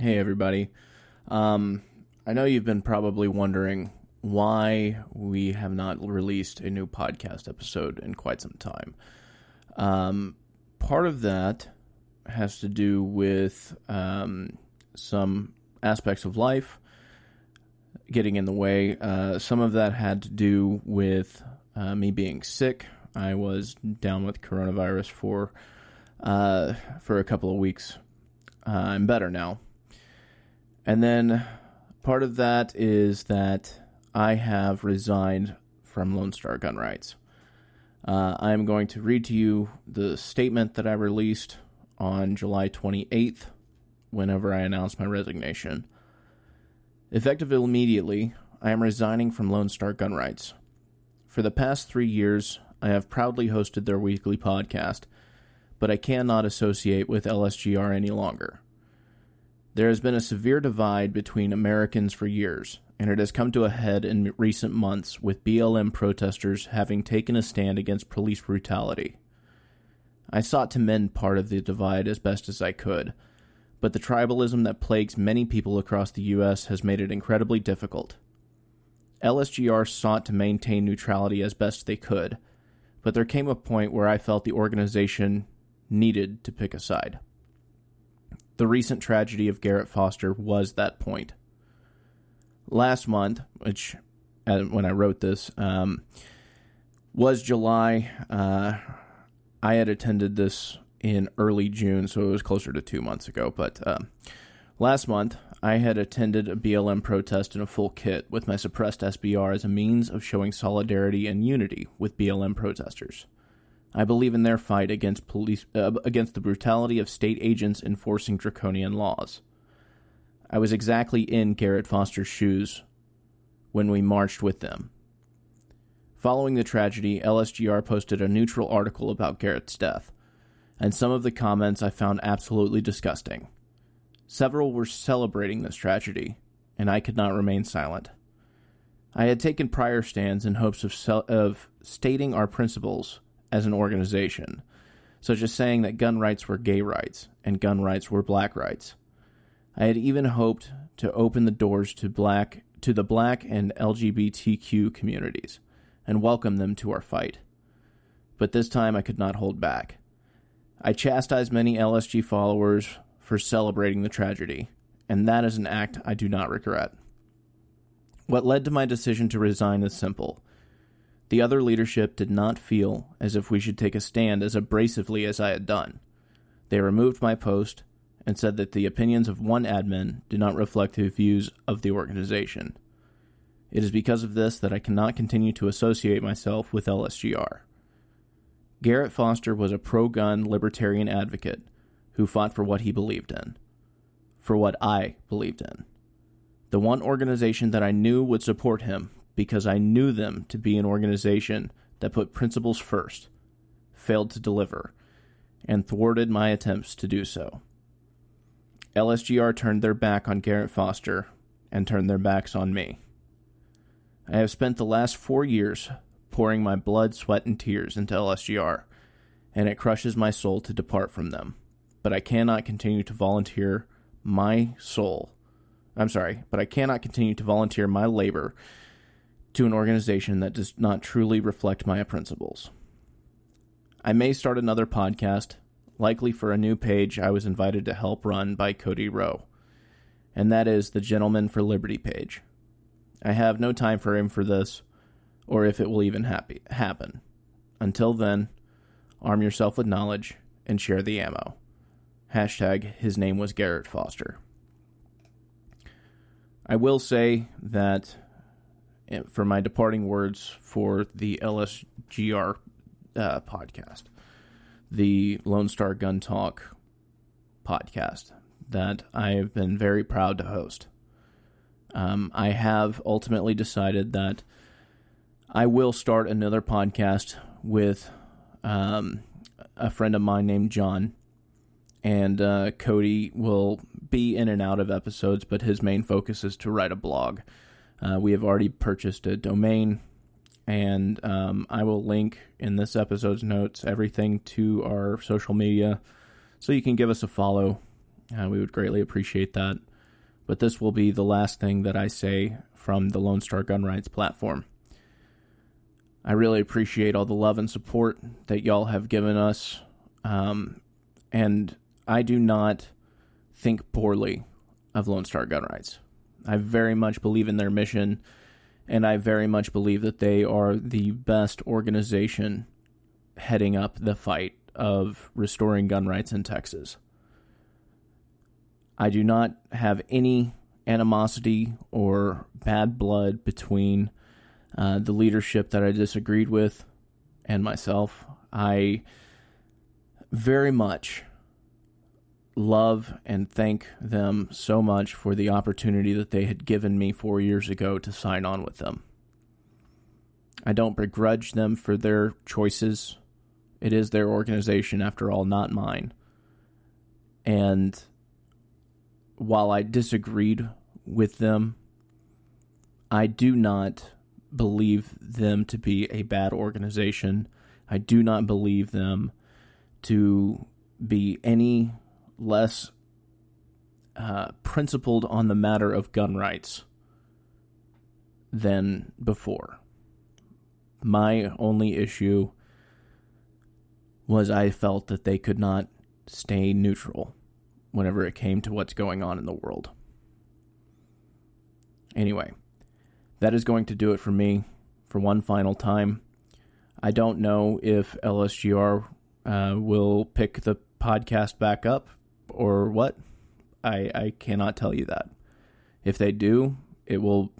Hey, everybody. Um, I know you've been probably wondering why we have not released a new podcast episode in quite some time. Um, part of that has to do with um, some aspects of life getting in the way. Uh, some of that had to do with uh, me being sick. I was down with coronavirus for uh, for a couple of weeks. Uh, I'm better now. And then part of that is that I have resigned from Lone Star Gun Rights. Uh, I am going to read to you the statement that I released on July 28th whenever I announced my resignation. Effective immediately, I am resigning from Lone Star Gun Rights. For the past three years, I have proudly hosted their weekly podcast, but I cannot associate with LSGR any longer. There has been a severe divide between Americans for years, and it has come to a head in recent months with BLM protesters having taken a stand against police brutality. I sought to mend part of the divide as best as I could, but the tribalism that plagues many people across the U.S. has made it incredibly difficult. LSGR sought to maintain neutrality as best they could, but there came a point where I felt the organization needed to pick a side. The recent tragedy of Garrett Foster was that point. Last month, which uh, when I wrote this, um, was July. Uh, I had attended this in early June, so it was closer to two months ago. But uh, last month, I had attended a BLM protest in a full kit with my suppressed SBR as a means of showing solidarity and unity with BLM protesters. I believe in their fight against police uh, against the brutality of state agents enforcing draconian laws. I was exactly in Garrett Foster's shoes when we marched with them. Following the tragedy, LSGR posted a neutral article about Garrett's death, and some of the comments I found absolutely disgusting. Several were celebrating this tragedy, and I could not remain silent. I had taken prior stands in hopes of, of stating our principles as an organization, such as saying that gun rights were gay rights and gun rights were black rights. I had even hoped to open the doors to black to the black and LGBTQ communities and welcome them to our fight. But this time I could not hold back. I chastised many LSG followers for celebrating the tragedy, and that is an act I do not regret. What led to my decision to resign is simple. The other leadership did not feel as if we should take a stand as abrasively as I had done. They removed my post and said that the opinions of one admin do not reflect the views of the organization. It is because of this that I cannot continue to associate myself with LSGR. Garrett Foster was a pro gun libertarian advocate who fought for what he believed in, for what I believed in. The one organization that I knew would support him because I knew them to be an organization that put principles first, failed to deliver, and thwarted my attempts to do so. LSGR turned their back on Garrett Foster and turned their backs on me. I have spent the last four years pouring my blood, sweat, and tears into LSGR, and it crushes my soul to depart from them. But I cannot continue to volunteer my soul. I'm sorry, but I cannot continue to volunteer my labor to an organization that does not truly reflect my principles. I may start another podcast, likely for a new page I was invited to help run by Cody Rowe, and that is the Gentleman for Liberty page. I have no time frame for this, or if it will even happy, happen. Until then, arm yourself with knowledge and share the ammo. Hashtag his name was Garrett Foster. I will say that for my departing words for the LSGR uh, podcast, the Lone Star Gun Talk podcast that I have been very proud to host. Um, I have ultimately decided that I will start another podcast with um, a friend of mine named John. And uh, Cody will be in and out of episodes, but his main focus is to write a blog. Uh, we have already purchased a domain, and um, I will link in this episode's notes everything to our social media so you can give us a follow. Uh, we would greatly appreciate that. but this will be the last thing that I say from the Lone Star Gun Rights platform. I really appreciate all the love and support that y'all have given us. Um, and I do not think poorly of Lone Star Gun Rights. I very much believe in their mission, and I very much believe that they are the best organization heading up the fight of restoring gun rights in Texas. I do not have any animosity or bad blood between uh, the leadership that I disagreed with and myself. I very much love and thank them so much for the opportunity that they had given me four years ago to sign on with them. I don't begrudge them for their choices. It is their organization, after all, not mine. And while I disagreed with them, I do not believe them to be a bad organization. I do not believe them to be any less uh, principled on the matter of gun rights than before. My only issue was I felt that they could not stay neutral whenever it came to what's going on in the world. Anyway, that is going to do it for me for one final time. I don't know if LSGR uh, will pick the podcast back up or what. I I cannot tell you that. If they do, it will.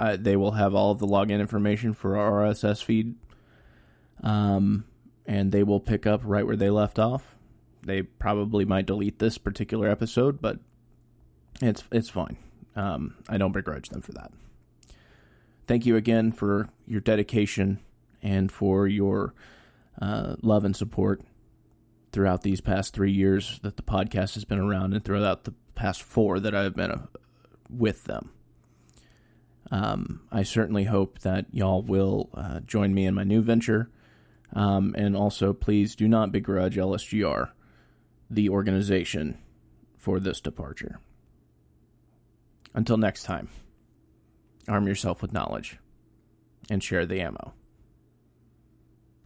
Uh, they will have all of the login information for our RSS feed, um, and they will pick up right where they left off. They probably might delete this particular episode, but it's it's fine. Um, I don't begrudge them for that. Thank you again for your dedication and for your uh, love and support throughout these past three years that the podcast has been around and throughout the past four that I've been uh, with them. Um, I certainly hope that y'all will uh, join me in my new venture. Um, and also, please do not begrudge LSGR, the organization, for this departure. Until next time, arm yourself with knowledge and share the ammo.